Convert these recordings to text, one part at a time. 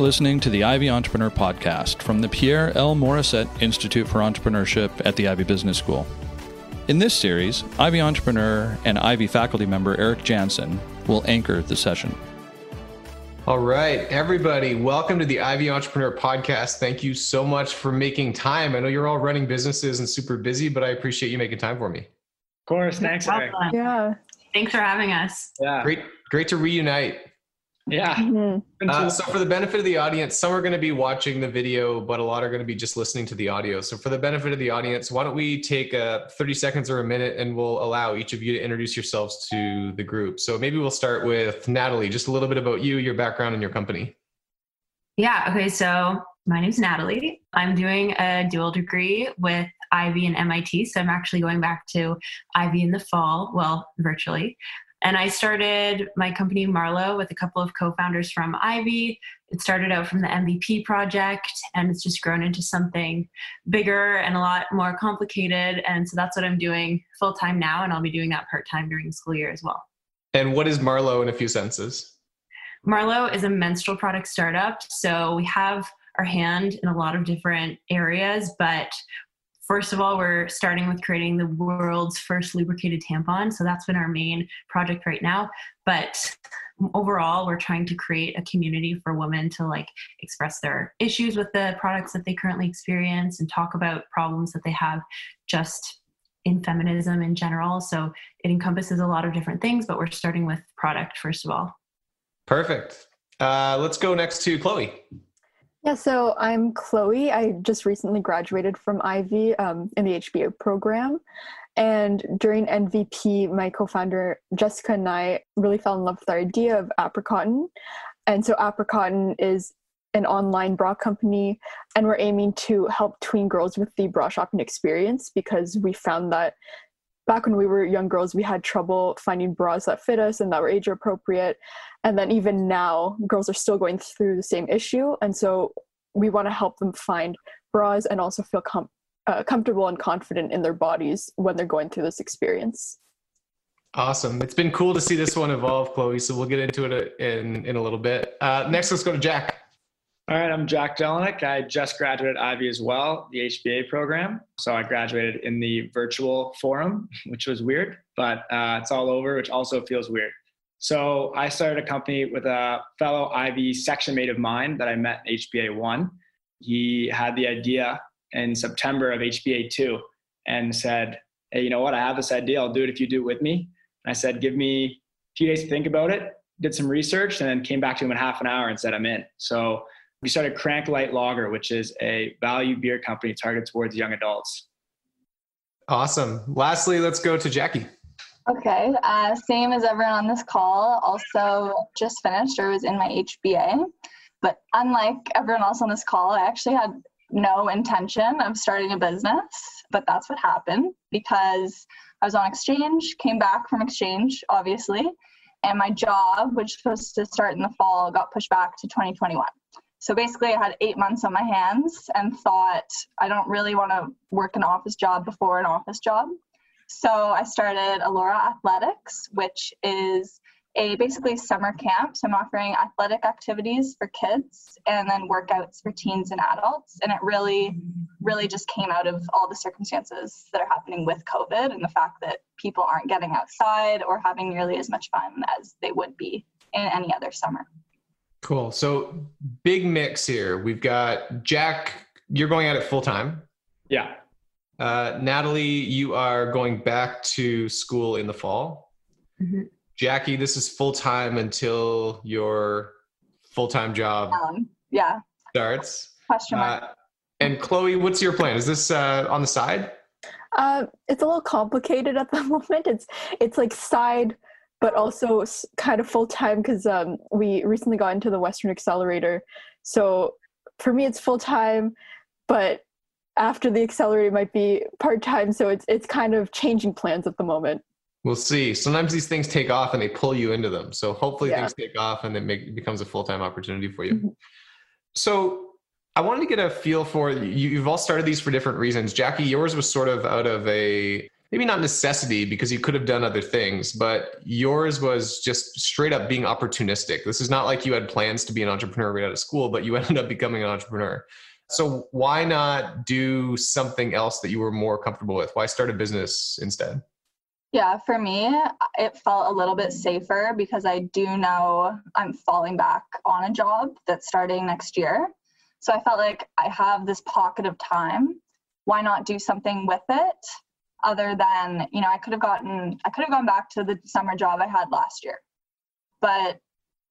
are listening to the Ivey Entrepreneur Podcast from the Pierre L. Morissette Institute for Entrepreneurship at the Ivey Business School. In this series, Ivey Entrepreneur and Ivey faculty member Eric Janssen will anchor the session. All right, everybody, welcome to the Ivey Entrepreneur Podcast. Thank you so much for making time. I know you're all running businesses and super busy, but I appreciate you making time for me. Of course, thanks, Eric. Yeah. Thanks for having us. Yeah, Great, great to reunite. Yeah. Mhm. Uh, so, for the benefit of the audience, some are going to be watching the video, but a lot are going to be just listening to the audio. So, for the benefit of the audience, why don't we take uh, 30 seconds or a minute and we'll allow each of you to introduce yourselves to the group. So, maybe we'll start with Natalie, just a little bit about you, your background, and your company. Yeah, okay, so my name's Natalie. I'm doing a dual degree with Ivey and MIT. So I'm actually going back to Ivey in the fall, well, virtually. And I started my company Marlow with a couple of co founders from Ivey. It started out from the MVP project and it's just grown into something bigger and a lot more complicated. And so that's what I'm doing full time now. And I'll be doing that part time during the school year as well. And what is Marlow in a few senses? Marlow is a menstrual product startup. So we have our hand in a lot of different areas, but first of all, we're starting with creating the world's first lubricated tampon. So that's been our main project right now. But overall, we're trying to create a community for women to like express their issues with the products that they currently experience and talk about problems that they have just in feminism in general. So it encompasses a lot of different things, but we're starting with product first of all. Perfect. Uh, let's go next to Chloe. Yeah, so I'm Chloe. I just recently graduated from Ivey um, in the HBA program. And during MVP, my co founder Jessica and I really fell in love with our idea of Apricotton. And so Apricotton is an online bra company, and we're aiming to help tween girls with the bra shopping experience because we found that back when we were young girls, we had trouble finding bras that fit us and that were age appropriate. And then even now, girls are still going through the same issue. And so we want to help them find bras and also feel com- uh, comfortable and confident in their bodies when they're going through this experience. Awesome. It's been cool to see this one evolve, Chloe. So we'll get into it in, in a little bit. Uh, next, let's go to Jack. All right, I'm Jack Jelinek. I just graduated Ivey as well, the HBA program. So I graduated in the virtual forum, which was weird, but uh, it's all over, which also feels weird. So I started a company with a fellow Ivey section mate of mine that I met in HBA 1. He had the idea in September of HBA 2 and said, Hey, you know what? I have this idea. I'll do it if you do it with me. And I said, Give me a few days to think about it. Did some research and then came back to him in half an hour and said, I'm in. So we started Crank Lite Lager, which is a value beer company targeted towards young adults. Awesome. Lastly, let's go to Jackie. Okay, uh, same as everyone on this call. Also, just finished or was in my HBA. But unlike everyone else on this call, I actually had no intention of starting a business. But that's what happened because I was on exchange, came back from exchange, obviously, and my job, which was supposed to start in the fall, got pushed back to 2021. So basically, I had eight months on my hands and thought I don't really want to work an office job before an office job. So I started Allora Athletics, which is a basically summer camp. So I'm offering athletic activities for kids and then workouts for teens and adults. And it really, really just came out of all the circumstances that are happening with COVID and the fact that people aren't getting outside or having nearly as much fun as they would be in any other summer. Cool. So big mix here. We've got Jack, you're going at it full time. Yeah. Uh, Natalie, you are going back to school in the fall. Mhm. Jackie, this is full time until your full time job Um, yeah, starts. question mark. Uh, and Chloe, what's your plan? Is this uh, on the side? Uh, it's a little complicated at the moment. It's it's like side, but also kind of full time because um, we recently got into the Western Accelerator. So for me, it's full time, but after the accelerator it might be part time. So it's it's kind of changing plans at the moment. We'll see. Sometimes these things take off and they pull you into them. So hopefully Yeah. things take off and it, make, it becomes a full time opportunity for you. Mhm. So I wanted to get a feel for you. You've all started these for different reasons. Jackie, yours was sort of out of a maybe not necessity because you could have done other things, but yours was just straight up being opportunistic. This is not like you had plans to be an entrepreneur right out of school, but you ended up becoming an entrepreneur. So why not do something else that you were more comfortable with? Why start a business instead? Yeah, for me, it felt a little bit safer because I do know I'm falling back on a job that's starting next year. So I felt like I have this pocket of time. Why not do something with it other than, you know, I could have gotten, I could have gone back to the summer job I had last year. But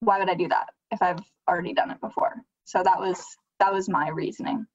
why would I do that if I've already done it before? So that was that was my reasoning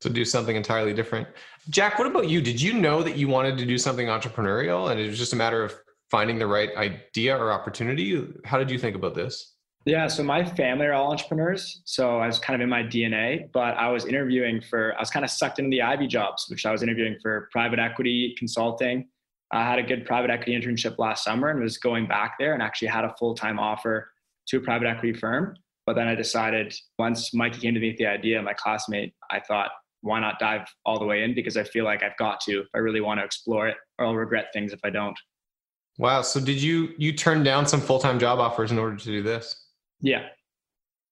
to do something entirely different. Jack, what about you? Did you know that you wanted to do something entrepreneurial and it was just a matter of finding the right idea or opportunity? How did you think about this? Yeah, so my family are all entrepreneurs. So I was kind of in my DNA, but I was interviewing for, I was kind of sucked into the Ivey jobs, which I was interviewing for private equity consulting. I had a good private equity internship last summer and was going back there and actually had a full time offer to a private equity firm. But then I decided once Mikey came to me with the idea, my classmate, I thought, why not dive all the way in? Because I feel like I've got to if I really want to explore it, or I'll regret things if I don't. Wow. So did you you turn down some full time job offers in order to do this? Yeah.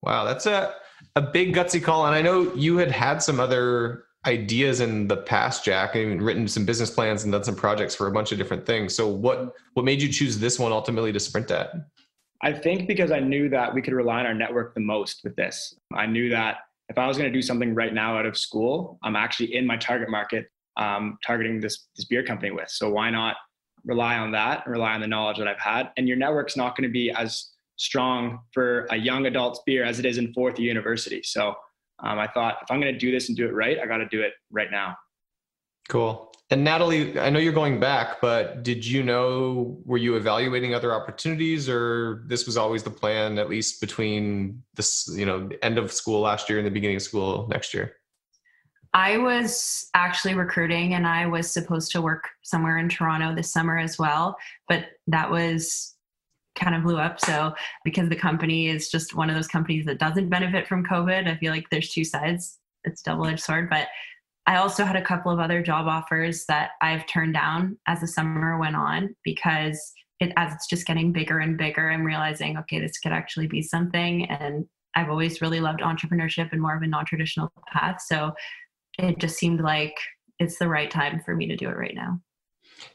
Wow, that's a a big gutsy call. And I know you had had some other ideas in the past, Jack, and written some business plans and done some projects for a bunch of different things. So what what made you choose this one ultimately to sprint at? I think because I knew that we could rely on our network the most with this. I knew that if I was going to do something right now out of school, I'm actually in my target market, um, targeting this this beer company with. So why not rely on that and rely on the knowledge that I've had? And your network's not going to be as strong for a young adult's beer as it is in fourth year university. So um, I thought if I'm going to do this and do it right, I got to do it right now. Cool. And Natalie, I know you're going back, but did you know, were you evaluating other opportunities or this was always the plan, at least between this, you know, end of school last year and the beginning of school next year? I was actually recruiting and I was supposed to work somewhere in Toronto this summer as well, but that was kind of blew up. So, because the company is just one of those companies that doesn't benefit from COVID, I feel like there's two sides. It's double edged sword, but I also had a couple of other job offers that I've turned down as the summer went on because it, as it's just getting bigger and bigger, I'm realizing, okay, this could actually be something. And I've always really loved entrepreneurship and more of a non traditional path. So it just seemed like it's the right time for me to do it right now.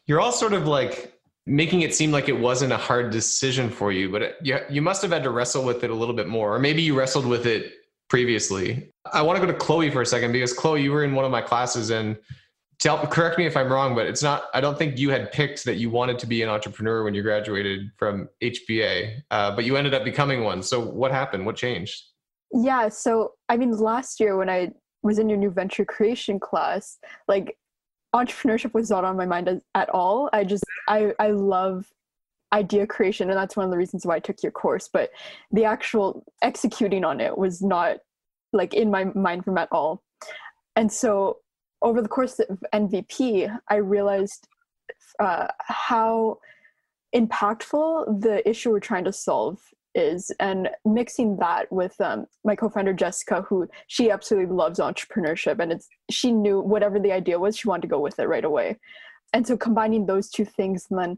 You're all sort of like making it seem like it wasn't a hard decision for you, but you, you must have had to wrestle with it a little bit more. Or maybe you wrestled with it previously. I want to go to Chloe for a second because Chloe, you were in one of my classes and tell correct me if I'm wrong, but it's not. I don't think you had picked that you wanted to be an entrepreneur when you graduated from HBA, uh, but you ended up becoming one. So what happened? What changed? Yeah. So I mean, last year when I was in your new venture creation class, like entrepreneurship was not on my mind at all. I just I I love idea creation and that's one of the reasons why i took your course but the actual executing on it was not like in my mind from at all and so over the course of MVP i realized uh, how impactful the issue we're trying to solve is and mixing that with um, my co-founder jessica who she absolutely loves entrepreneurship and it's she knew whatever the idea was she wanted to go with it right away and so combining those two things and then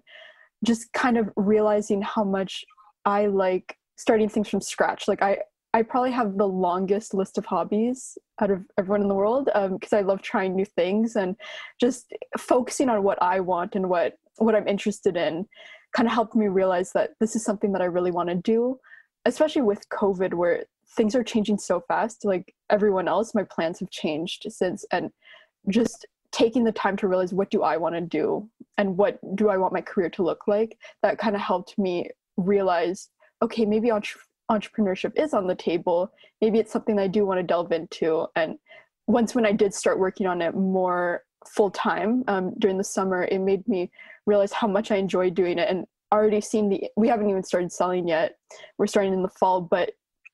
just kind of realizing how much I like starting things from scratch. Like I, I probably have the longest list of hobbies out of everyone in the world because um, I love trying new things and just focusing on what I want and what what I'm interested in kind of helped me realize that this is something that I really want to do, especially with COVID where things are changing so fast. Like everyone else, my plans have changed since and just taking the time to realize what do I want to do and what do I want my career to look like, that kind of helped me realize, okay, maybe entre- entrepreneurship is on the table. Maybe it's something I do want to delve into. And once when I did start working on it more full time um, during the summer, it made me realize how much I enjoy doing it and already seen the, we haven't even started selling yet. We're starting in the fall, but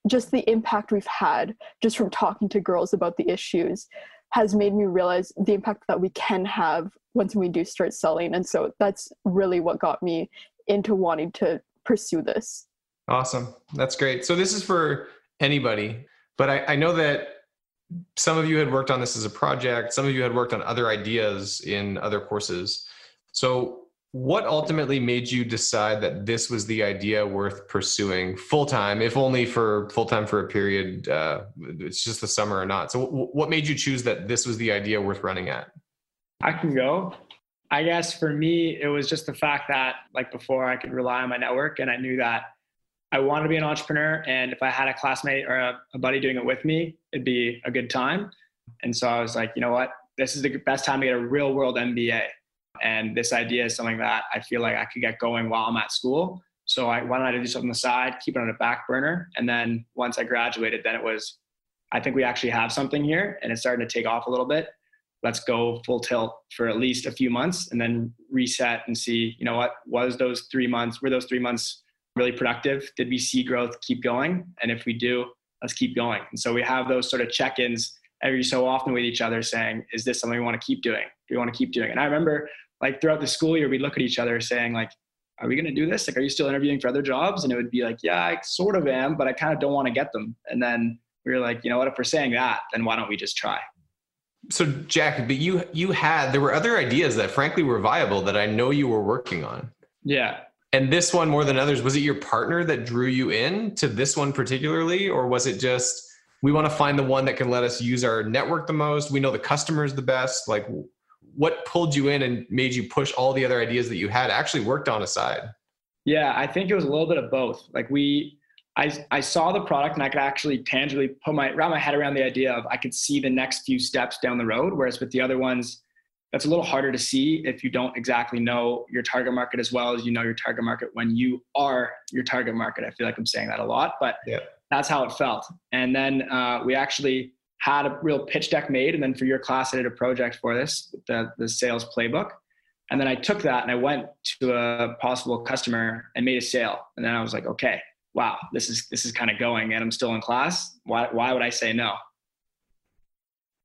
just the impact we've had just from talking to girls about the issues has made me realize the impact that we can have once we do start selling. And so that's really what got me into wanting to pursue this. Awesome. That's great. So this is for anybody, but I, I know that some of you had worked on this as a project, some of you had worked on other ideas in other courses. So, what ultimately made you decide that this was the idea worth pursuing full time, if only for full time for a period? Uh, it's just the summer or not. So, w- what made you choose that this was the idea worth running at? I can go. I guess for me, it was just the fact that, like before, I could rely on my network, and I knew that I wanted to be an entrepreneur. And if I had a classmate or a, a buddy doing it with me, it'd be a good time. And so I was like, you know what? This is the best time to get a real world MBA. And this idea is something that I feel like I could get going while I'm at school. So I why don't I do something on the side, keep it on a back burner. And then once I graduated, then it was, I think we actually have something here and it's starting to take off a little bit. Let's go full tilt for at least a few months and then reset and see, you know what, was those three months, were those three months really productive? Did we see growth keep going? And if we do, let's keep going. And so we have those sort of check-ins every so often with each other saying, is this something we want to keep doing? Do we want to keep doing? And I remember like throughout the school year, we'd look at each other saying like, are we going to do this? Like, are you still interviewing for other jobs? And it would be like, yeah, I sort of am, but I kind of don't want to get them. And then we were like, you know what, if we're saying that, then why don't we just try? So Jack, but you you had there were other ideas that frankly were viable that I know you were working on. Yeah. And this one more than others, was it your partner that drew you in to this one particularly, or was it just we want to find the one that can let us use our network the most? We know the customers the best. Like, what pulled you in and made you push all the other ideas that you had actually worked on aside? Yeah, I think it was a little bit of both. Like we, I, I saw the product and I could actually tangibly put my wrap my head around the idea of I could see the next few steps down the road. Whereas with the other ones, that's a little harder to see if you don't exactly know your target market as well as you know your target market when you are your target market. I feel like I'm saying that a lot, but yeah. that's how it felt. And then uh, we actually had a real pitch deck made. And then for your class, I did a project for this, the, the sales playbook. And then I took that and I went to a possible customer and made a sale. And then I was like, okay, wow, this is this is kind of going and I'm still in class. Why why would I say no?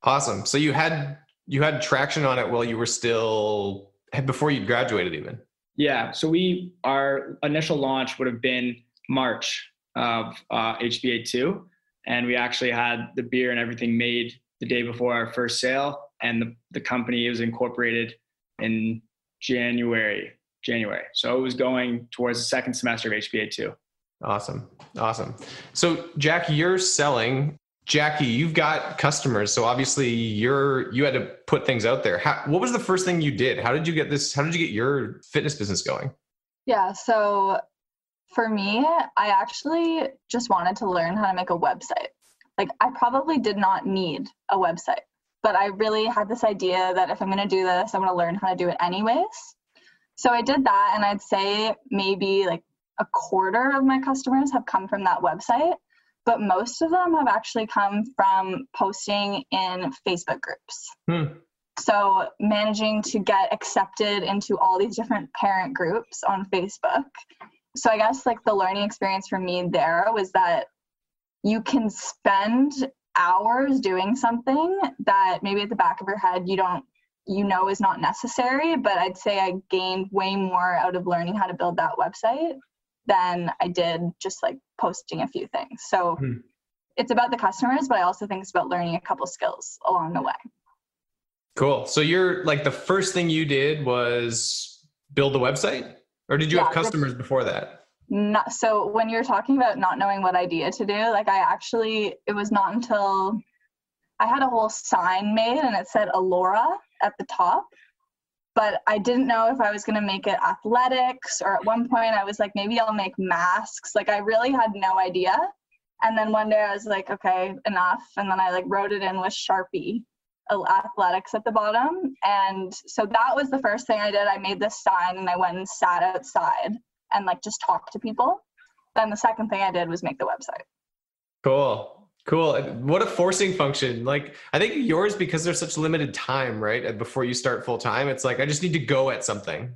Awesome. So you had you had traction on it while you were still before you graduated even. Yeah. So we our initial launch would have been March of uh, HBA two, and we actually had the beer and everything made the day before our first sale, and the the company was incorporated in January. January. So it was going towards the second semester of HBA two. Awesome. Awesome. So Jack, you're selling Jackie, you've got customers, so obviously you're you had to put things out there. How, what was the first thing you did? How did you get this? How did you get your fitness business going? Yeah, so for me, I actually just wanted to learn how to make a website. Like I probably did not need a website, but I really had this idea that if I'm going to do this, I'm going to learn how to do it anyways. So I did that, and I'd say maybe like a quarter of my customers have come from that website but most of them have actually come from posting in Facebook groups. Hmm. So, managing to get accepted into all these different parent groups on Facebook. So, I guess like the learning experience for me there was that you can spend hours doing something that maybe at the back of your head you don't you know is not necessary but i'd say i gained way more out of learning how to build that website than I did just like posting a few things. So hmm. it's about the customers, but I also think it's about learning a couple skills along the way. Cool. So you're like the first thing you did was build the website, or did you yeah, have customers before that? Not, so when you're talking about not knowing what idea to do, like I actually, it was not until I had a whole sign made and it said Allora at the top but I didn't know if I was going to make it athletics or at one point I was like maybe I'll make masks. Like I really had no idea. And then one day I was like okay enough. And then I like wrote it in with Sharpie athletics at the bottom and so that was the first thing I did I made this sign and I went and sat outside and like just talked to people then the second thing I did was make the website cool Cool. What a forcing function. Like I think yours because there's such limited time, right? Before you start full time, it's like I just need to go at something.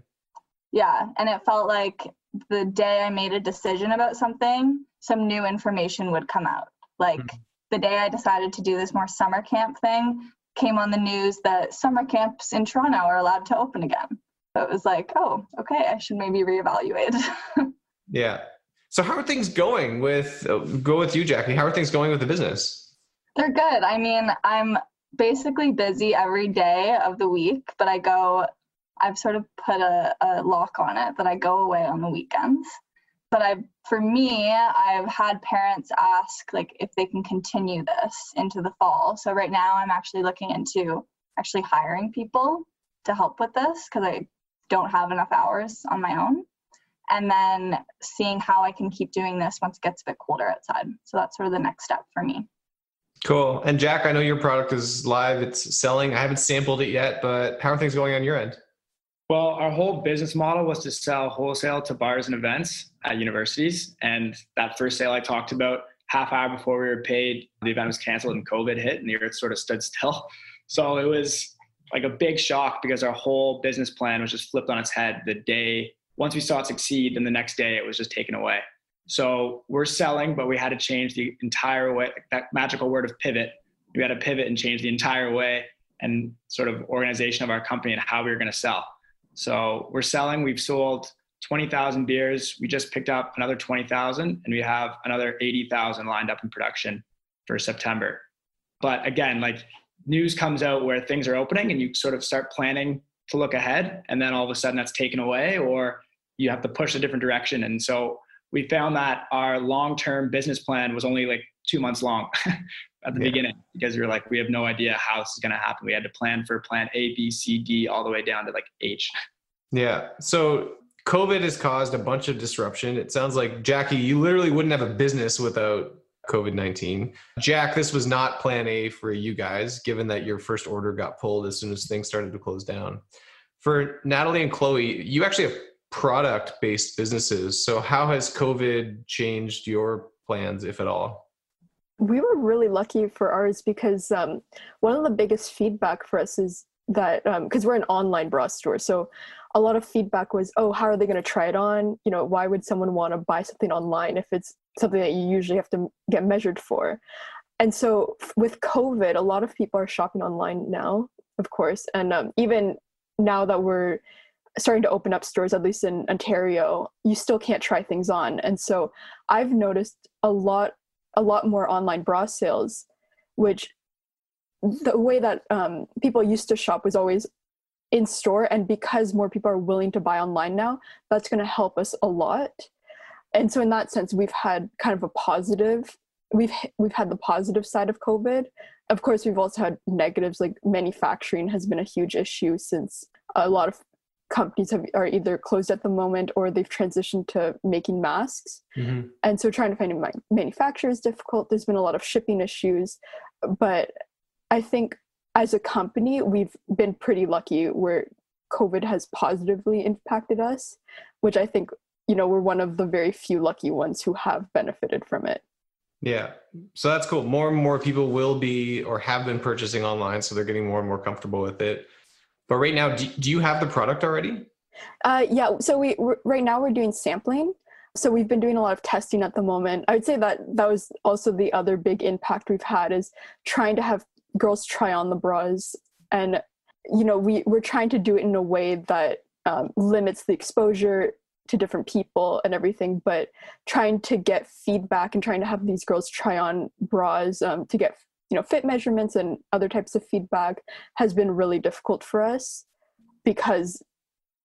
Yeah, and it felt like the day I made a decision about something, some new information would come out. Like mm-hmm. the day I decided to do this more summer camp thing, came on the news that summer camps in Toronto are allowed to open again. So it was like, oh, okay, I should maybe reevaluate. yeah. So how are things going with go with you, Jackie? How are things going with the business? They're good. I mean, I'm basically busy every day of the week, but I go I've sort of put a, a lock on it that I go away on the weekends. But I, for me, I've had parents ask like if they can continue this into the fall. So right now, I'm actually looking into actually hiring people to help with this because I don't have enough hours on my own. And then seeing how I can keep doing this once it gets a bit colder outside. So that's sort of the next step for me. Cool. And Jack, I know your product is live, it's selling. I haven't sampled it yet, but how are things going on your end? Well, our whole business model was to sell wholesale to bars and events at universities. And that first sale I talked about, half hour before we were paid, the event was canceled and COVID hit and the earth sort of stood still. So it was like a big shock because our whole business plan was just flipped on its head the day once we saw it succeed, then the next day it was just taken away. So we're selling, but we had to change the entire way, that magical word of pivot. We had to pivot and change the entire way and sort of organization of our company and how we were going to sell. So we're selling. We've sold 20,000 beers. We just picked up another 20,000 and we have another 80,000 lined up in production for September. But again, like news comes out where things are opening and you sort of start planning to look ahead and then all of a sudden that's taken away or you have to push a different direction. And so we found that our long-term business plan was only like two months long at the yeah. beginning because we were like, we have no idea how this is going to happen. We had to plan for plan A, B, C, D, all the way down to like H. Yeah. So COVID has caused a bunch of disruption. It sounds like Jackie, you literally wouldn't have a business without COVID 19. Jack, this was not plan A for you guys, given that your first order got pulled as soon as things started to close down. For Natalie and Chloe, you actually have product based businesses. So, how has COVID changed your plans, if at all? We were really lucky for ours because um, one of the biggest feedback for us is that because um, we're an online bra store, so a lot of feedback was, "Oh, how are they going to try it on? You know, why would someone want to buy something online if it's something that you usually have to get measured for?" And so, with COVID, a lot of people are shopping online now, of course, and um, even now that we're starting to open up stores, at least in Ontario, you still can't try things on. And so I've noticed a lot, a lot more online bra sales, which the way that um, people used to shop was always in store. And because more people are willing to buy online now, that's going to help us a lot. And so in that sense, we've had kind of a positive. We've we've had the positive side of COVID. Of course, we've also had negatives like manufacturing has been a huge issue since a lot of companies have are either closed at the moment or they've transitioned to making masks mm-hmm. and so trying to find a manufacturer is difficult there's been a lot of shipping issues but i think as a company we've been pretty lucky where covid has positively impacted us which i think you know we're one of the very few lucky ones who have benefited from it yeah so that's cool more and more people will be or have been purchasing online so they're getting more and more comfortable with it but right now, do, do you have the product already? Uh, yeah. So we right now we're doing sampling. So we've been doing a lot of testing at the moment. I would say that that was also the other big impact we've had is trying to have girls try on the bras, and you know we we're trying to do it in a way that um, limits the exposure to different people and everything, but trying to get feedback and trying to have these girls try on bras um, to get you know fit measurements and other types of feedback has been really difficult for us because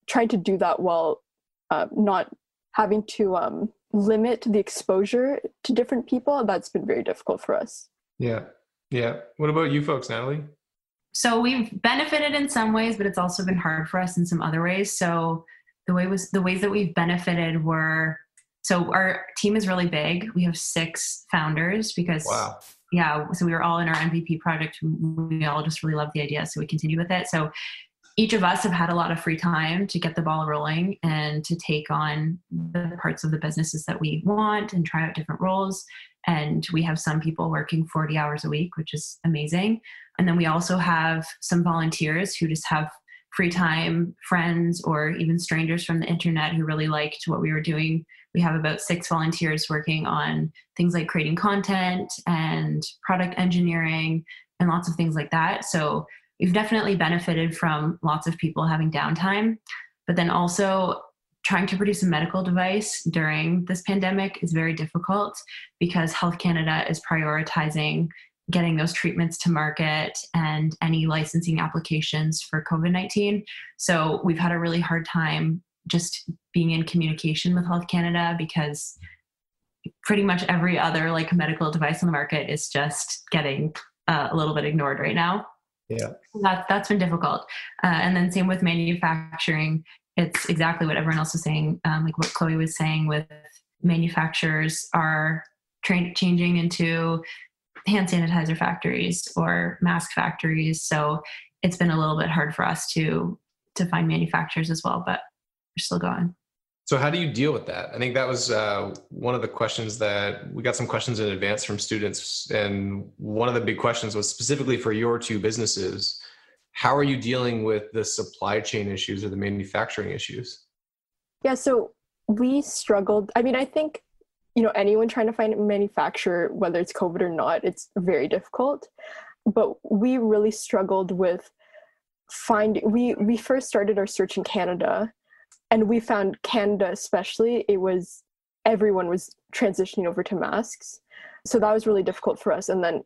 trying to do that while uh, not having to um, limit the exposure to different people that's been very difficult for us. Yeah yeah what about you folks natalie so we've benefited in some ways but it's also been hard for us in some other ways so the way was the ways that we've benefited were so our team is really big we have six founders because wow yeah, so we were all in our MVP project. We all just really loved the idea, so we continued with it. So each of us have had a lot of free time to get the ball rolling and to take on the parts of the businesses that we want and try out different roles. And we have some people working 40 hours a week, which is amazing. And then we also have some volunteers who just have free time, friends, or even strangers from the internet who really liked what we were doing we have about six volunteers working on things like creating content and product engineering and lots of things like that. So we've definitely benefited from lots of people having downtime, but then also trying to produce a medical device during this pandemic is very difficult because Health Canada is prioritizing getting those treatments to market and any licensing applications for COVID 19. So we've had a really hard time just being in communication with Health Canada because pretty much every other like medical device on the market is just getting uh, a little bit ignored right now. Yeah, that that's been difficult. Uh, and then same with manufacturing. It's exactly what everyone else was saying, um, like what Chloe was saying. With manufacturers are tra- changing into hand sanitizer factories or mask factories. So it's been a little bit hard for us to to find manufacturers as well, but we're still going. So how do you deal with that? I think that was uh, one of the questions that we got some questions in advance from students, and one of the big questions was specifically for your two businesses. How are you dealing with the supply chain issues or the manufacturing issues? Yeah, so we struggled. I mean, I think you know anyone trying to find a manufacturer whether it's covid or not it's very difficult but we really struggled with finding we we first started our search in canada and we found canada especially it was everyone was transitioning over to masks so that was really difficult for us and then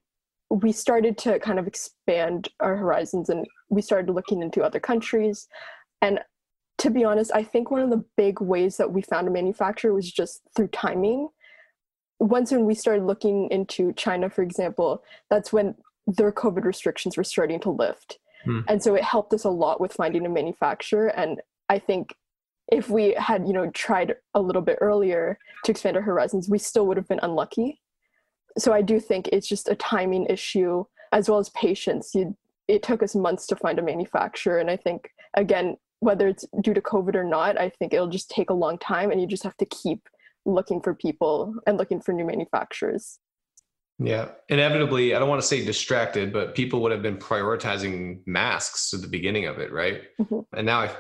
we started to kind of expand our horizons and we started looking into other countries and to be honest i think one of the big ways that we found a manufacturer was just through timing once when we started looking into China, for example, that's when their COVID restrictions were starting to lift. Hmm. And so it helped us a lot with finding a manufacturer. And I think if we had, you know, tried a little bit earlier to expand our horizons, we still would have been unlucky. So I do think it's just a timing issue as well as patience. You, it took us months to find a manufacturer. And I think, again, whether it's due to COVID or not, I think it'll just take a long time and you just have to keep looking for people and looking for new manufacturers. Yeah, inevitably, I don't want to say distracted, but people would have been prioritizing masks at the beginning of it, right? Mm-hmm. And now I,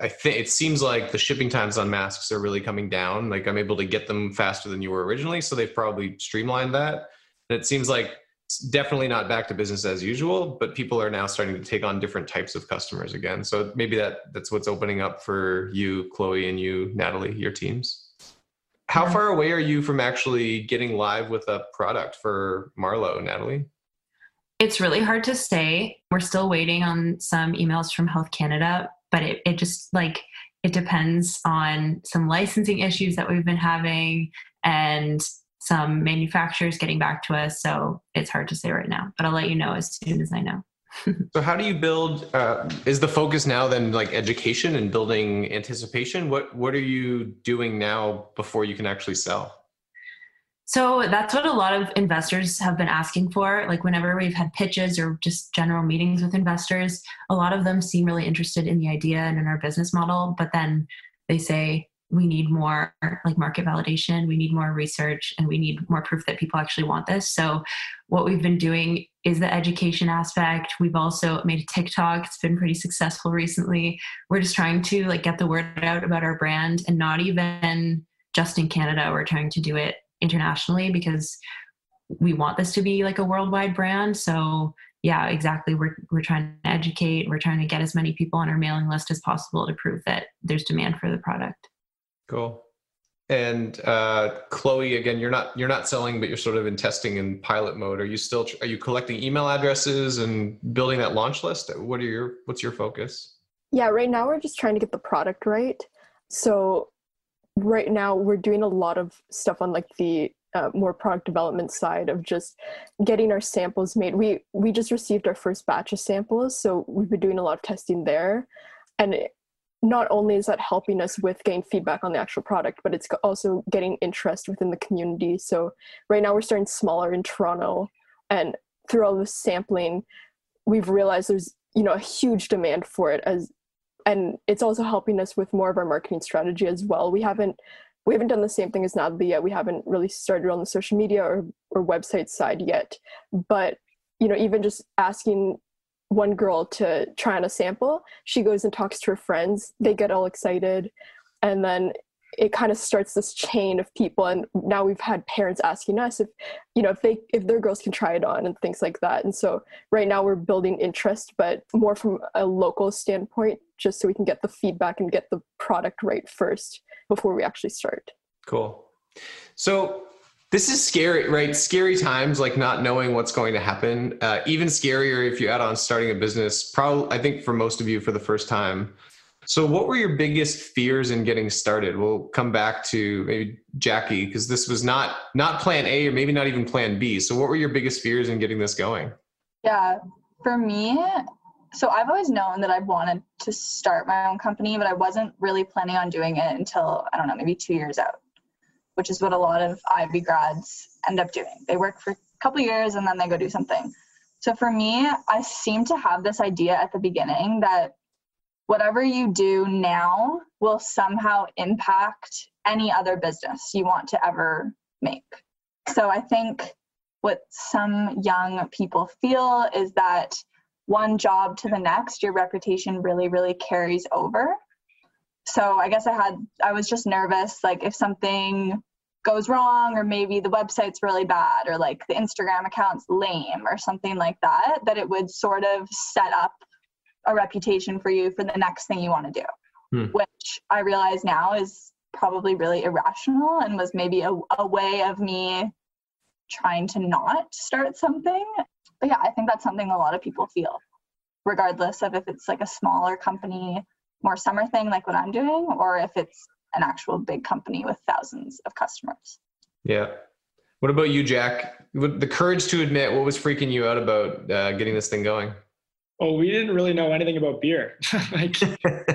I think it seems like the shipping times on masks are really coming down. Like I'm able to get them faster than you were originally, so they've probably streamlined that. And it seems like it's definitely not back to business as usual, but people are now starting to take on different types of customers again. So maybe that that's what's opening up for you, Chloe, and you, Natalie, your teams. How far away are you from actually getting live with a product for Marlow, Natalie? It's really hard to say. We're still waiting on some emails from Health Canada, but it, it just like it depends on some licensing issues that we've been having and some manufacturers getting back to us. So it's hard to say right now, but I'll let you know as soon as I know. So how do you build uh, is the focus now then like education and building anticipation? What what are you doing now before you can actually sell? So that's what a lot of investors have been asking for. Like whenever we've had pitches or just general meetings with investors a lot of them seem really interested in the idea and in our business model but then they say we need more like market validation we need more research and we need more proof that people actually want this. So what we've been doing is the education aspect. We've also made a tiktok. It's been pretty successful recently. We're just trying to like get the word out about our brand and not even just in canada we're trying to do it internationally because we want this to be like a worldwide brand. So yeah exactly. We're, we're trying to educate. We're trying to get as many people on our mailing list as possible to prove that there's demand for the product Cool. And uh, Chloe, again, you're not you're not selling, but you're sort of in testing and pilot mode. Are you still are you collecting email addresses and building that launch list? What are your what's your focus? Yeah, right now we're just trying to get the product right. So right now we're doing a lot of stuff on like the uh, more product development side of just getting our samples made. We we just received our first batch of samples, so we've been doing a lot of testing there, and not only is that helping us with getting feedback on the actual product, but it's also getting interest within the community. So right now we're starting smaller in Toronto, and through all this sampling, we've realized there's you know a huge demand for it as and it's also helping us with more of our marketing strategy as well. We haven't we haven't done the same thing as Natalie yet. We haven't really started on the social media or, or website side yet. But you know, even just asking one girl to try on a sample. She goes and talks to her friends. They get all excited. And then it kind of starts this chain of people and now we've had parents asking us if you know if they if their girls can try it on and things like that and so right now we're building interest but more from a local standpoint just so we can get the feedback and get the product right first before we actually start cool so this is scary, right? Scary times, like not knowing what's going to happen. Uh, even scarier if you add on starting a business. Probably, I think for most of you for the first time. So, what were your biggest fears in getting started? We'll come back to maybe Jackie because this was not not Plan A or maybe not even Plan B. So, what were your biggest fears in getting this going? Yeah, for me, so I've always known that I wanted to start my own company, but I wasn't really planning on doing it until I don't know, maybe two years out, which is what a lot of Ivey grads end up doing. They work for a couple years and then they go do something. So for me, I seem to have this idea at the beginning that whatever you do now will somehow impact any other business you want to ever make. So I think what some young people feel is that one job to the next, your reputation really, really carries over. So I guess I had, I was just nervous, like if something goes wrong, or maybe the website's really bad, or like the Instagram account's lame, or something like that, that it would sort of set up a reputation for you for the next thing you want to do, hmm. which I realize now is probably really irrational and was maybe a, a way of me trying to not start something. But yeah, I think that's something a lot of people feel, regardless of if it's like a smaller company, more summer thing like what I'm doing, or if it's an actual big company with thousands of customers. Yeah. What about you, Jack? The courage to admit what was freaking you out about uh, getting this thing going? Oh, we didn't really know anything about beer. like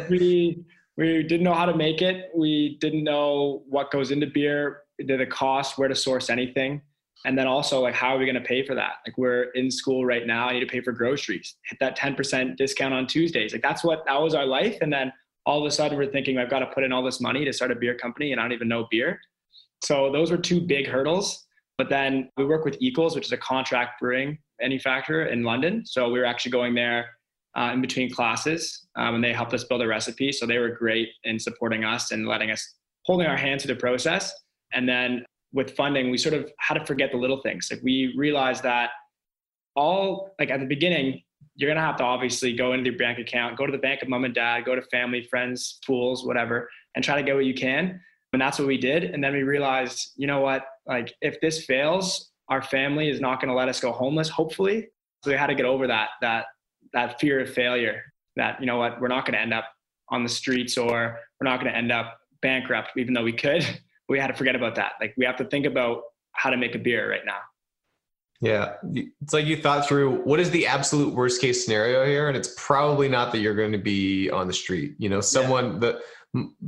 we we didn't know how to make it. We didn't know what goes into beer, the cost, where to source anything and then also like how are we going to pay for that like we're in school right now i need to pay for groceries hit that 10% discount on tuesdays like that's what that was our life and then all of a sudden we're thinking i've got to put in all this money to start a beer company and i don't even know beer. So those were two big hurdles but then we work with equals which is a contract brewing manufacturer in london. So we were actually going there uh, in between classes um, and they helped us build a recipe. So they were great in supporting us and letting us holding our hand through the process. And then with funding, we sort of had to forget the little things. Like we realized that all like at the beginning, you're gonna have to obviously go into your bank account, go to the bank of mom and dad, go to family, friends, pools, whatever, and try to get what you can. And that's what we did. And then we realized, you know what, like if this fails, our family is not gonna let us go homeless, hopefully. So we had to get over that that that fear of failure. That, you know what, we're not gonna end up on the streets or we're not gonna end up bankrupt, even though we could. we had to forget about that. Like we have to think about how to make a beer right now. Yeah. It's like you thought through what is the absolute worst case scenario here? And it's probably not that you're going to be on the street. You know, someone yeah. that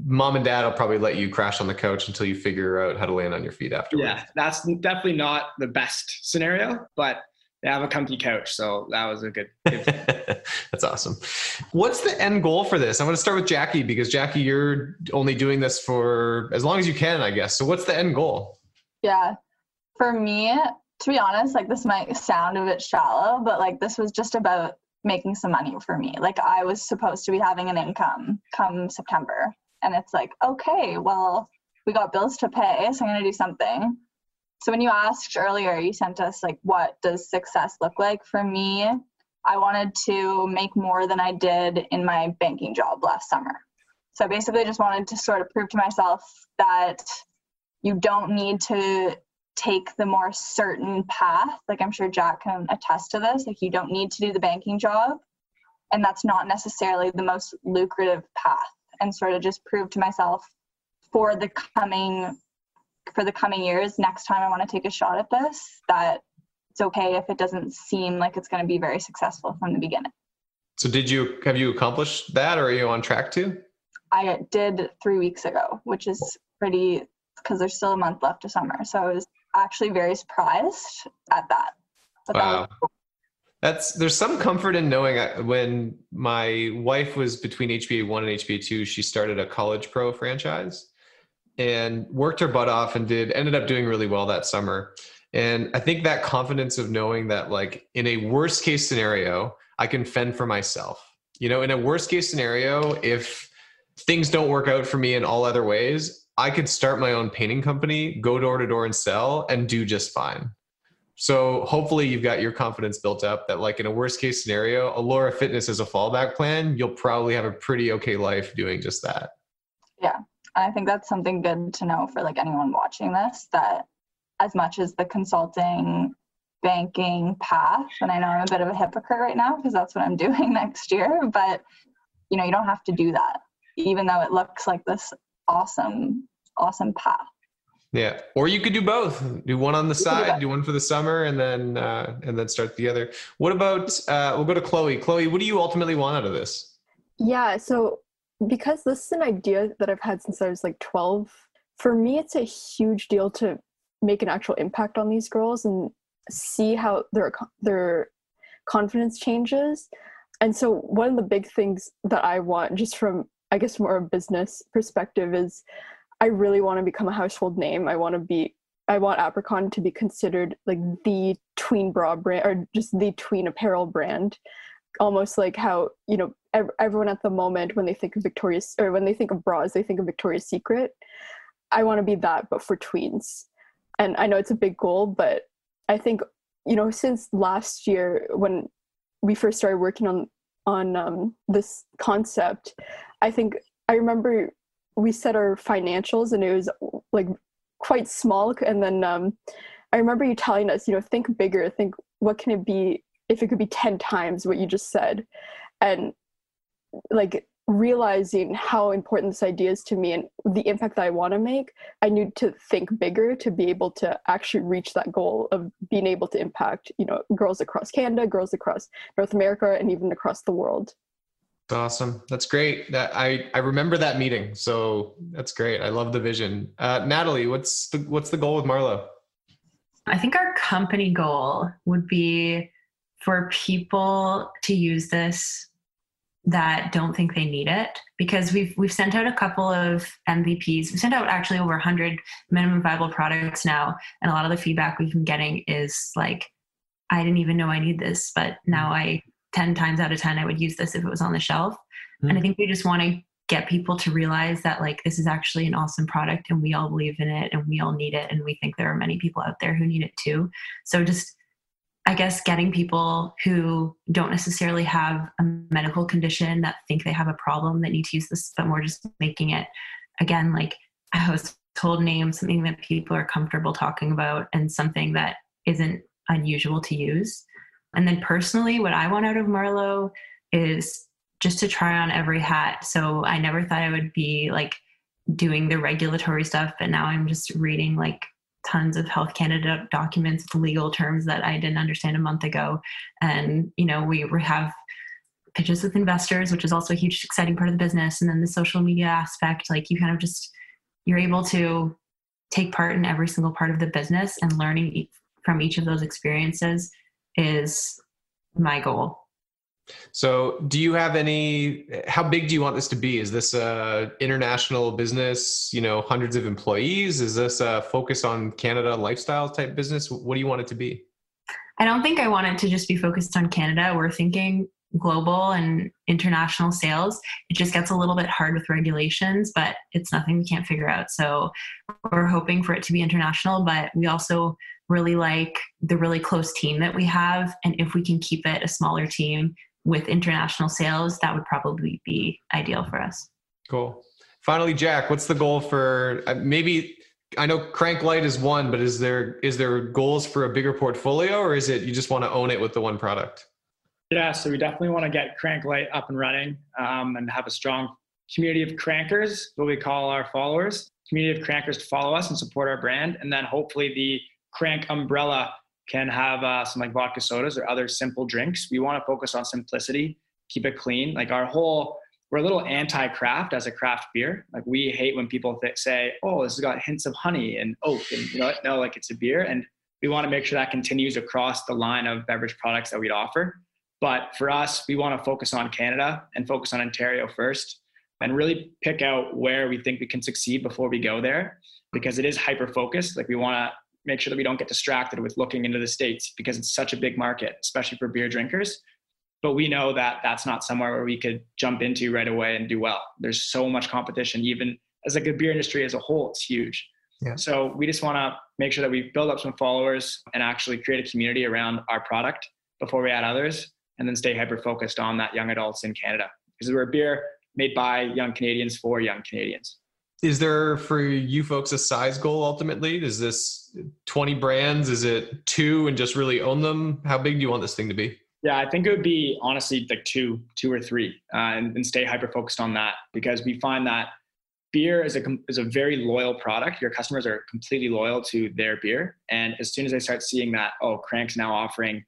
mom and dad will probably let you crash on the couch until you figure out how to land on your feet afterwards. Yeah. That's definitely not the best scenario, but they have a comfy couch. So that was a good, good That's awesome. What's the end goal for this? I'm going to start with Jackie because Jackie, you're only doing this for as long as you can, I guess. So what's the end goal? Yeah. For me, to be honest, like this might sound a bit shallow, but like this was just about making some money for me. Like I was supposed to be having an income come September. And it's like, okay, well, we got bills to pay, so I'm going to do something. So when you asked earlier, you sent us like, what does success look like? For me, I wanted to make more than I did in my banking job last summer. So I basically just wanted to sort of prove to myself that you don't need to take the more certain path. Like I'm sure Jack can attest to this. Like you don't need to do the banking job. And that's not necessarily the most lucrative path. And sort of just prove to myself for the coming for the coming years, next time I want to take a shot at this, that it's okay if it doesn't seem like it's going to be very successful from the beginning. So, did you have you accomplished that, or are you on track to? I did three weeks ago, which is pretty because there's still a month left of summer. So I was actually very surprised at that. But wow. That cool. That's there's some comfort in knowing uh, when my wife was between HBA one and HBA two, she started a college pro franchise and worked her butt off and did ended up doing really well that summer. And I think that confidence of knowing that like in a worst case scenario, I can fend for myself. You know, in a worst case scenario, if things don't work out for me in all other ways, I could start my own painting company, go door to door and sell and do just fine. So hopefully you've got your confidence built up that like in a worst case scenario, Allora Fitness is a fallback plan, you'll probably have a pretty okay life doing just that. Yeah. I think that's something good to know for like anyone watching this that as much as the consulting banking path. And I know I'm a bit of a hypocrite right now because that's what I'm doing next year, but you know, you don't have to do that, even though it looks like this awesome, awesome path. Yeah, or you could do both. Do one on the side, do one for the summer, and then uh, and then start the other. What about? Uh, we'll go to Chloe. Chloe, what do you ultimately want out of this? Yeah, so because this is an idea that I've had since I was like 12, for me, it's a huge deal to make an actual impact on these girls and see how their their confidence changes. And so, one of the big things that I want, just from I guess more a business perspective, is I really want to become a household name. I want to be I want Apricotton to be considered like the tween bra brand or just the tween apparel brand. Almost like how, you know, ev- everyone at the moment when they think of Victoria's or when they think of bras, they think of Victoria's Secret. I want to be that but for tweens. And I know it's a big goal, but I think, you know, since last year when we first started working on on um, this concept, I think I remember we set our financials and it was like quite small and then um, i remember you telling us you know think bigger think what can it be if it could be 10 times what you just said? And like realizing how important this idea is to me and the impact that i want to make i need to think bigger to be able to actually reach that goal of being able to impact you know girls across canada girls across north america and even across the world Awesome. That's great. That I I remember that meeting. So that's great. I love the vision. Uh, Natalie, what's the what's the goal with Marlow? I think our company goal would be for people to use this that don't think they need it because we've we've sent out a couple of MVPs. We sent out actually over 100 minimum viable products now, and a lot of the feedback we've been getting is like, I didn't even know I need this, but now I 10 times out of 10 i would use this if it was on the shelf mm-hmm. and i think we just want to get people to realize that like this is actually an awesome product and we all believe in it and we all need it and we think there are many people out there who need it too so just i guess getting people who don't necessarily have a medical condition that think they have a problem that need to use this but more just making it again like a household name something that people are comfortable talking about and something that isn't unusual to use and then personally, what I want out of Marlow is just to try on every hat. So I never thought I would be like doing the regulatory stuff, but now I'm just reading like tons of Health Canada documents with legal terms that I didn't understand a month ago. And, you know, we have pitches with investors, which is also a huge, exciting part of the business. And then the social media aspect, like you kind of just, you're able to take part in every single part of the business and learning from each of those experiences is my goal. So, do you have any? How big do you want this to be? Is this a international business? You know, hundreds of employees. Is this a focus on Canada lifestyle type business? What do you want it to be? I don't think I want it to just be focused on Canada. We're thinking global and international sales. It just gets a little bit hard with regulations, but it's nothing we can't figure out. So, we're hoping for it to be international, but we also really like the really close team that we have. And if we can keep it a smaller team with international sales, that would probably be ideal for us. Cool. Finally, Jack, what's the goal for uh, maybe? I know Crank Lite is one, but is there is there goals for a bigger portfolio, or is it you just want to own it with the one product? Yeah, so we definitely want to get Crank Lite up and running um, and have a strong community of crankers, what we call our followers, community of crankers to follow us and support our brand, and then hopefully the Crank umbrella can have uh, some like vodka sodas or other simple drinks. We want to focus on simplicity, keep it clean. Like our whole, we're a little anti-craft as a craft beer. Like we hate when people th- say, "Oh, this has got hints of honey and oak," and you know, no, like it's a beer. And we want to make sure that continues across the line of beverage products that we'd offer. But for us, we want to focus on Canada and focus on Ontario first, and really pick out where we think we can succeed before we go there, because it is hyper focused. Like we want to make sure that we don't get distracted with looking into the states because it's such a big market, especially for beer drinkers. But we know that that's not somewhere where we could jump into right away and do well. There's so much competition, even as like a beer industry as a whole, it's huge. Yeah. So we just want to make sure that we build up some followers and actually create a community around our product before we add others, and then stay hyper focused on that young adults in Canada because we're a beer made by young Canadians for young Canadians. Is there for you folks a size goal ultimately? Is this 20 brands? Is it two and just really own them? How big do you want this thing to be? Yeah, I think it would be honestly like two, two or three, uh, and, and stay hyper focused on that because we find that beer is a is a very loyal product. Your customers are completely loyal to their beer, and as soon as they start seeing that, oh, Crank's now offering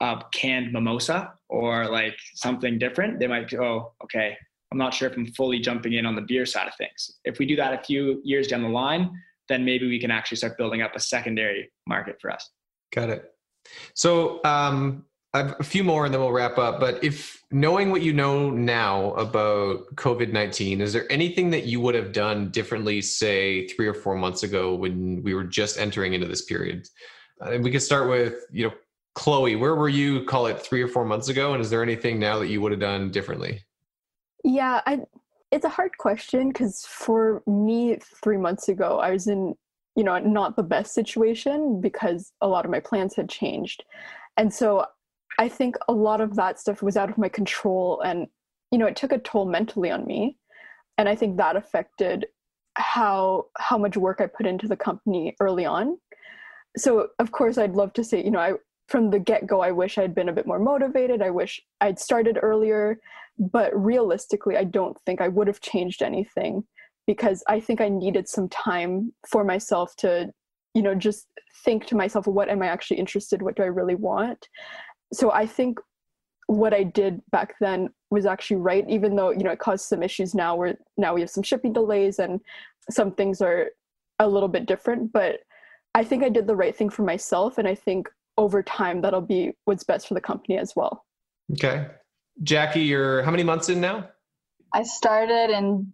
a canned mimosa or like something different, they might go, oh, okay, I'm not sure if I'm fully jumping in on the beer side of things. If we do that a few years down the line, then maybe we can actually start building up a secondary market for us. Got it. So um, I've a few more and then we'll wrap up. But if knowing what you know now about COVID 19, is there anything that you would have done differently, say, three or four months ago when we were just entering into this period? And we could start with, you know, Chloe, where were you, call it three or four months ago? And is there anything now that you would have done differently? Yeah, I it's a hard question because for me, three months ago, I was in, you know, not the best situation because a lot of my plans had changed. And so I think a lot of that stuff was out of my control and, you know, it took a toll mentally on me. And I think that affected how how much work I put into the company early on. So of course I'd love to say, you know, I from the get-go I wish I'd been a bit more motivated. I wish I'd started earlier but realistically i don't think i would have changed anything because i think i needed some time for myself to you know just think to myself what am i actually interested what do i really want? So i think what i did back then was actually right even though you know it caused some issues now where now we have some shipping delays and some things are a little bit different. But i think i did the right thing for myself and i think over time that'll be what's best for the company as well. Okay Jackie, you're how many months in now? I started in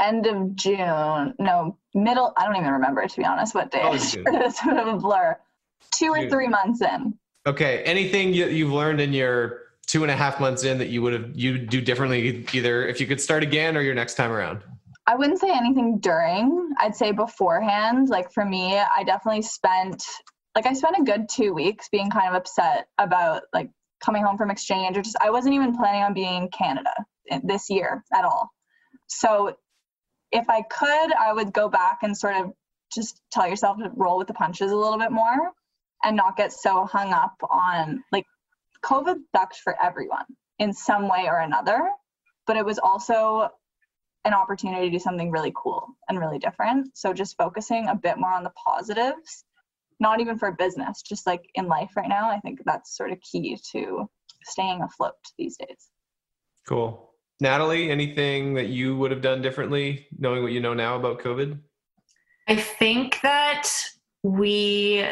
end of June. No, middle. I don't even remember to be honest what day. Oh, it's a bit of a blur. Two or three months in. Okay. Anything you, you've learned in your two and a half months in that you would have you do differently either if you could start again or your next time around? I wouldn't say anything during. I'd say beforehand. Like for me, I definitely spent like I spent a good two weeks being kind of upset about like coming home from exchange or just I wasn't even planning on being in Canada this year at all. So if I could, I would go back and sort of just tell yourself to roll with the punches a little bit more and not get so hung up on like COVID sucked for everyone in some way or another, but it was also an opportunity to do something really cool and really different. So just focusing a bit more on the positives not even for business, just like in life right now. I think that's sort of key to staying afloat these days. Cool. Natalie, anything that you would have done differently knowing what you know now about COVID? I think that we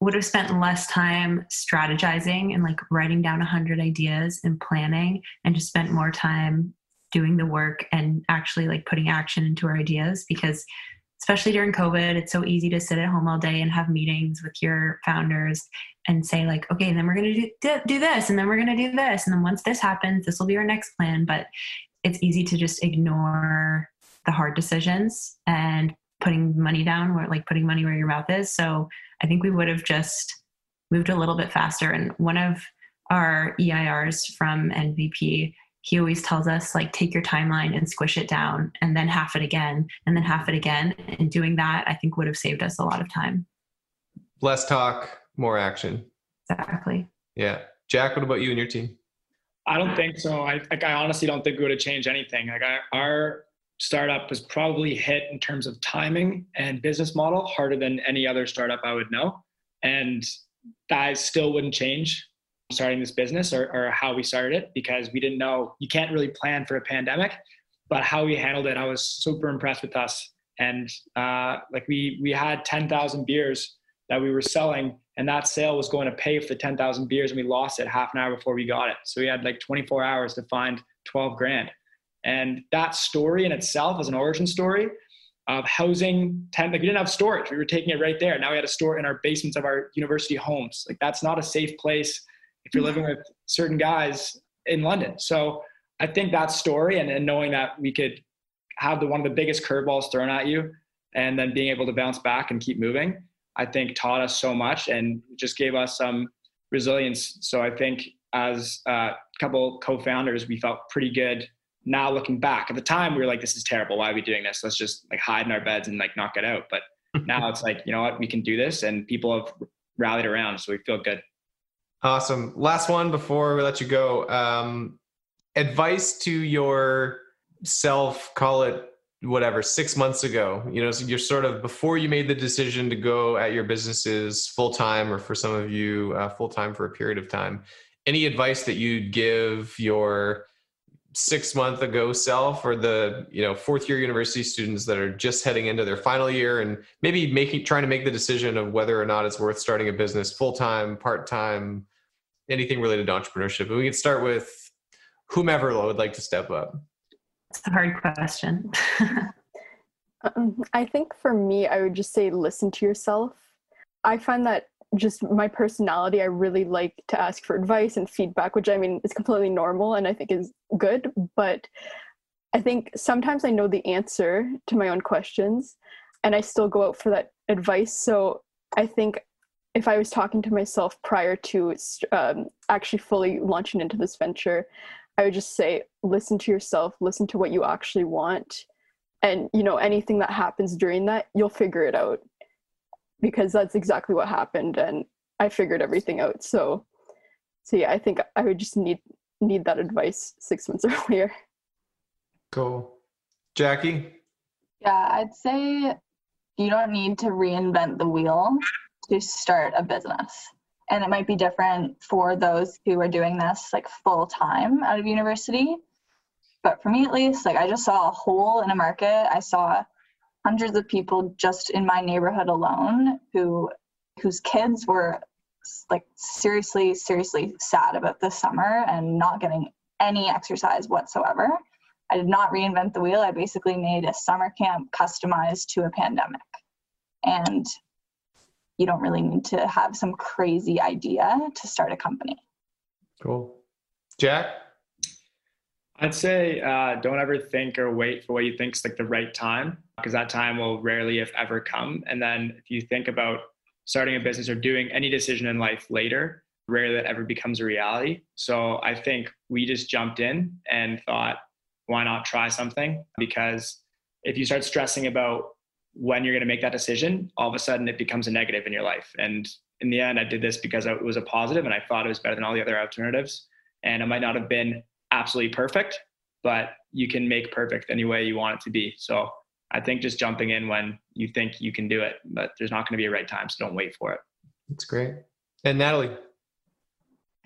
would have spent less time strategizing and like writing down 100 ideas and planning and just spent more time doing the work and actually like putting action into our ideas because especially during COVID, it's so easy to sit at home all day and have meetings with your founders and say like, okay, then we're going to do, do this, and then we're going to do this, and then once this happens, this will be our next plan. But it's easy to just ignore the hard decisions and putting money down where like putting money where your mouth is. So I think we would have just moved a little bit faster. And one of our EIRs from NVP he always tells us like take your timeline and squish it down and then half it again and then half it again. And doing that i think would have saved us a lot of time. Less talk more action. Exactly. Yeah. Jack what about you and your team? I don't think so. I like i honestly don't think we would have changed anything. Like I, our startup was probably hit in terms of timing and business model harder than any other startup i would know. And that still wouldn't change starting this business or, or how we started it because we didn't know you can't really plan for a pandemic but how we handled it i was super impressed with us. And uh, like we we had 10,000 beers that we were selling and that sale was going to pay for the 10,000 beers and we lost it half an hour before we got it. So we had like 24 hours to find 12 grand. And that story in itself is an origin story of housing 10 like we didn't have storage. We were taking it right there. Now we had a store in our basements of our university homes. Like that's not a safe place if you're living with certain guys in London. So I think that story and, and knowing that we could have the one of the biggest curveballs thrown at you and then being able to bounce back and keep moving, I think taught us so much and just gave us some resilience. So I think as a couple co-founders, we felt pretty good now looking back. At the time we were like this is terrible. Why are we doing this? Let's just like hide in our beds and like not get out. But now it's like you know what? We can do this. And people have rallied around so we feel good awesome. Last one before we let you go. Um, advice to your self call it whatever six months ago you know so you're sort of before you made the decision to go at your businesses full time or for some of you uh, full time for a period of time any advice that you'd give your six month ago self or the you know fourth year university students that are just heading into their final year and maybe making trying to make the decision of whether or not it's worth starting a business full time part time anything related to entrepreneurship and we can start with whomever would like to step up it's a hard question um, i think for me i would just say listen to yourself i find that just my personality, I really like to ask for advice and feedback, which I mean is completely normal and I think is good. But I think sometimes I know the answer to my own questions and I still go out for that advice. So I think if I was talking to myself prior to um, actually fully launching into this venture, I would just say, listen to yourself, listen to what you actually want. And, you know, anything that happens during that, you'll figure it out because that's exactly what happened and I figured everything out. So so yeah, I think I would just need need that advice six months earlier. Cool. Jackie? Yeah, I'd say you don't need to reinvent the wheel to start a business. And it might be different for those who are doing this like full time out of university. But for me at least, like I just saw a hole in a market. I saw hundreds of people just in my neighborhood alone who whose kids were like seriously seriously sad about this summer and not getting any exercise whatsoever i did not reinvent the wheel i basically made a summer camp customized to a pandemic and you don't really need to have some crazy idea to start a company cool jack I'd say uh, don't ever think or wait for what you think is like the right time because that time will rarely, if ever, come. And then if you think about starting a business or doing any decision in life later, rarely that ever becomes a reality. So I think we just jumped in and thought, why not try something? Because if you start stressing about when you're going to make that decision, all of a sudden it becomes a negative in your life. And in the end, I did this because it was a positive and I thought it was better than all the other alternatives. And it might not have been absolutely perfect, but you can make perfect any way you want it to be. So I think just jumping in when you think you can do it, but there's not going to be a right time, so don't wait for it. That's great. And Natalie?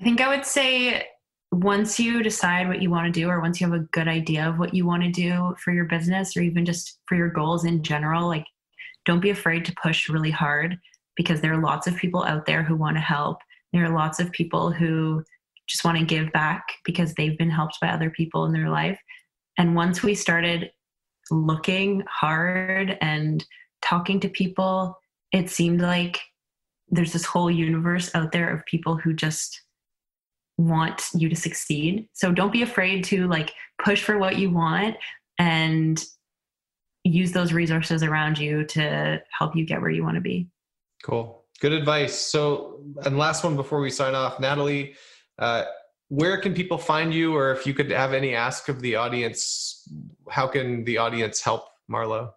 I think I would say once you decide what you want to do, or once you have a good idea of what you want to do for your business, or even just for your goals in general, like don't be afraid to push really hard because there are lots of people out there who want to help. There are lots of people who just want to give back because they've been helped by other people in their life. And once we started looking hard and talking to people, it seemed like there's this whole universe out there of people who just want you to succeed. So don't be afraid to like push for what you want and use those resources around you to help you get where you want to be. Cool. Good advice. So, and last one before we sign off, Natalie, uh, where can people find you, or if you could have any ask of the audience, how can the audience help Marlow?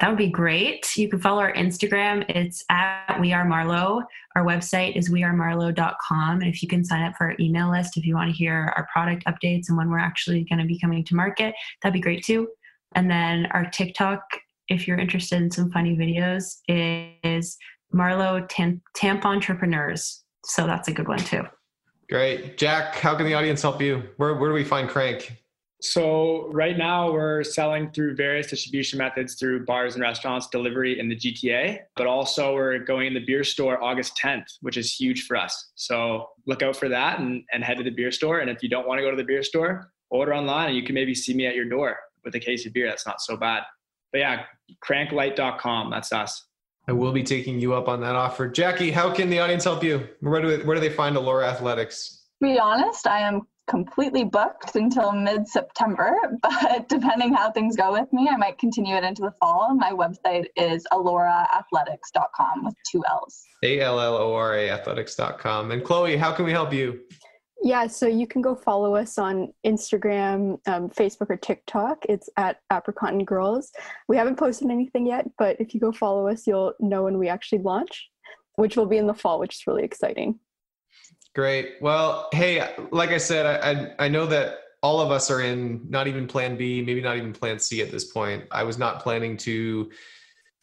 That would be great. You can follow our Instagram. It's at We Are Marlow. Our website is wearemarlow.com. And if you can sign up for our email list if you want to hear our product updates and when we're actually going to be coming to market, that'd be great too. And then our TikTok, if you're interested in some funny videos, is Marlow Tamp Entrepreneurs. So that's a good one too. Great. Jack, how can the audience help you? Where, where do we find Crank? So right now we're selling through various distribution methods through bars and restaurants, delivery in the GTA, but also we're going in the beer store August 10th, which is huge for us. So look out for that and, and head to the beer store. And if you don't want to go to the beer store, order online and you can maybe see me at your door with a case of beer. That's not so bad. But yeah, cranklite.com. That's us. I will be taking you up on that offer. Jackie, how can the audience help you? Where do, they, where do they find Allora Athletics? To be honest, I am completely booked until mid September, but depending how things go with me, I might continue it into the fall. My website is alloraathletics.com with two L's. A L L O R A athletics.com. And Chloe, how can we help you? Yeah, so you can go follow us on Instagram, um, Facebook, or TikTok. It's at Apricotton Girls. We haven't posted anything yet, but if you go follow us, you'll know when we actually launch, which will be in the fall, which is really exciting. Great. Well, hey, like I said, I, I, I know that all of us are in not even plan B, maybe not even plan C at this point. I was not planning to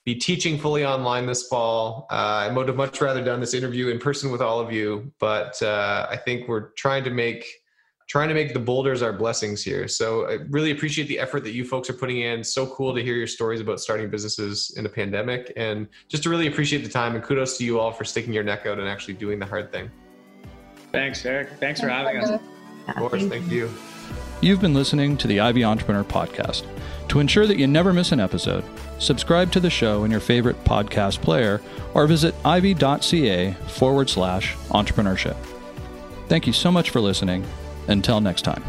be teaching fully online this fall. Uh, I would have much rather done this interview in person with all of you, but uh, I think we're trying to make trying to make the boulders our blessings here. So I really appreciate the effort that you folks are putting in. So cool to hear your stories about starting businesses in a pandemic, and just to really appreciate the time. And kudos to you all for sticking your neck out and actually doing the hard thing. Thanks, Eric. Thanks for having us. Of course, thank you. You've been listening to the Ivey Entrepreneur Podcast. To ensure that you never miss an episode, subscribe to the show in your favorite podcast player or visit ivey.ca forward slash entrepreneurship. Thank you so much for listening. Until next time.